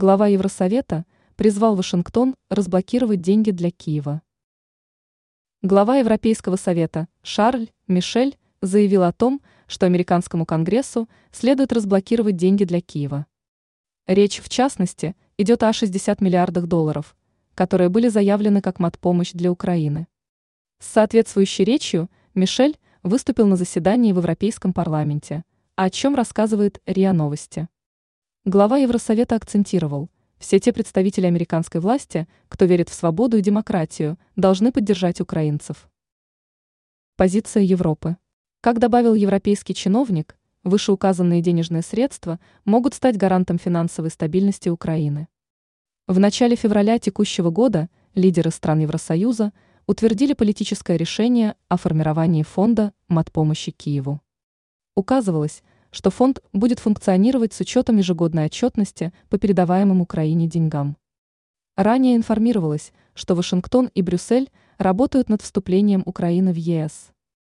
Глава Евросовета призвал Вашингтон разблокировать деньги для Киева. Глава Европейского совета Шарль Мишель заявил о том, что американскому Конгрессу следует разблокировать деньги для Киева. Речь, в частности, идет о 60 миллиардах долларов, которые были заявлены как матпомощь для Украины. С соответствующей речью Мишель выступил на заседании в Европейском парламенте, о чем рассказывает РИА Новости. Глава Евросовета акцентировал, все те представители американской власти, кто верит в свободу и демократию, должны поддержать украинцев. Позиция Европы. Как добавил европейский чиновник, вышеуказанные денежные средства могут стать гарантом финансовой стабильности Украины. В начале февраля текущего года лидеры стран Евросоюза утвердили политическое решение о формировании фонда матпомощи Киеву. Указывалось, что фонд будет функционировать с учетом ежегодной отчетности по передаваемым Украине деньгам. Ранее информировалось, что Вашингтон и Брюссель работают над вступлением Украины в ЕС.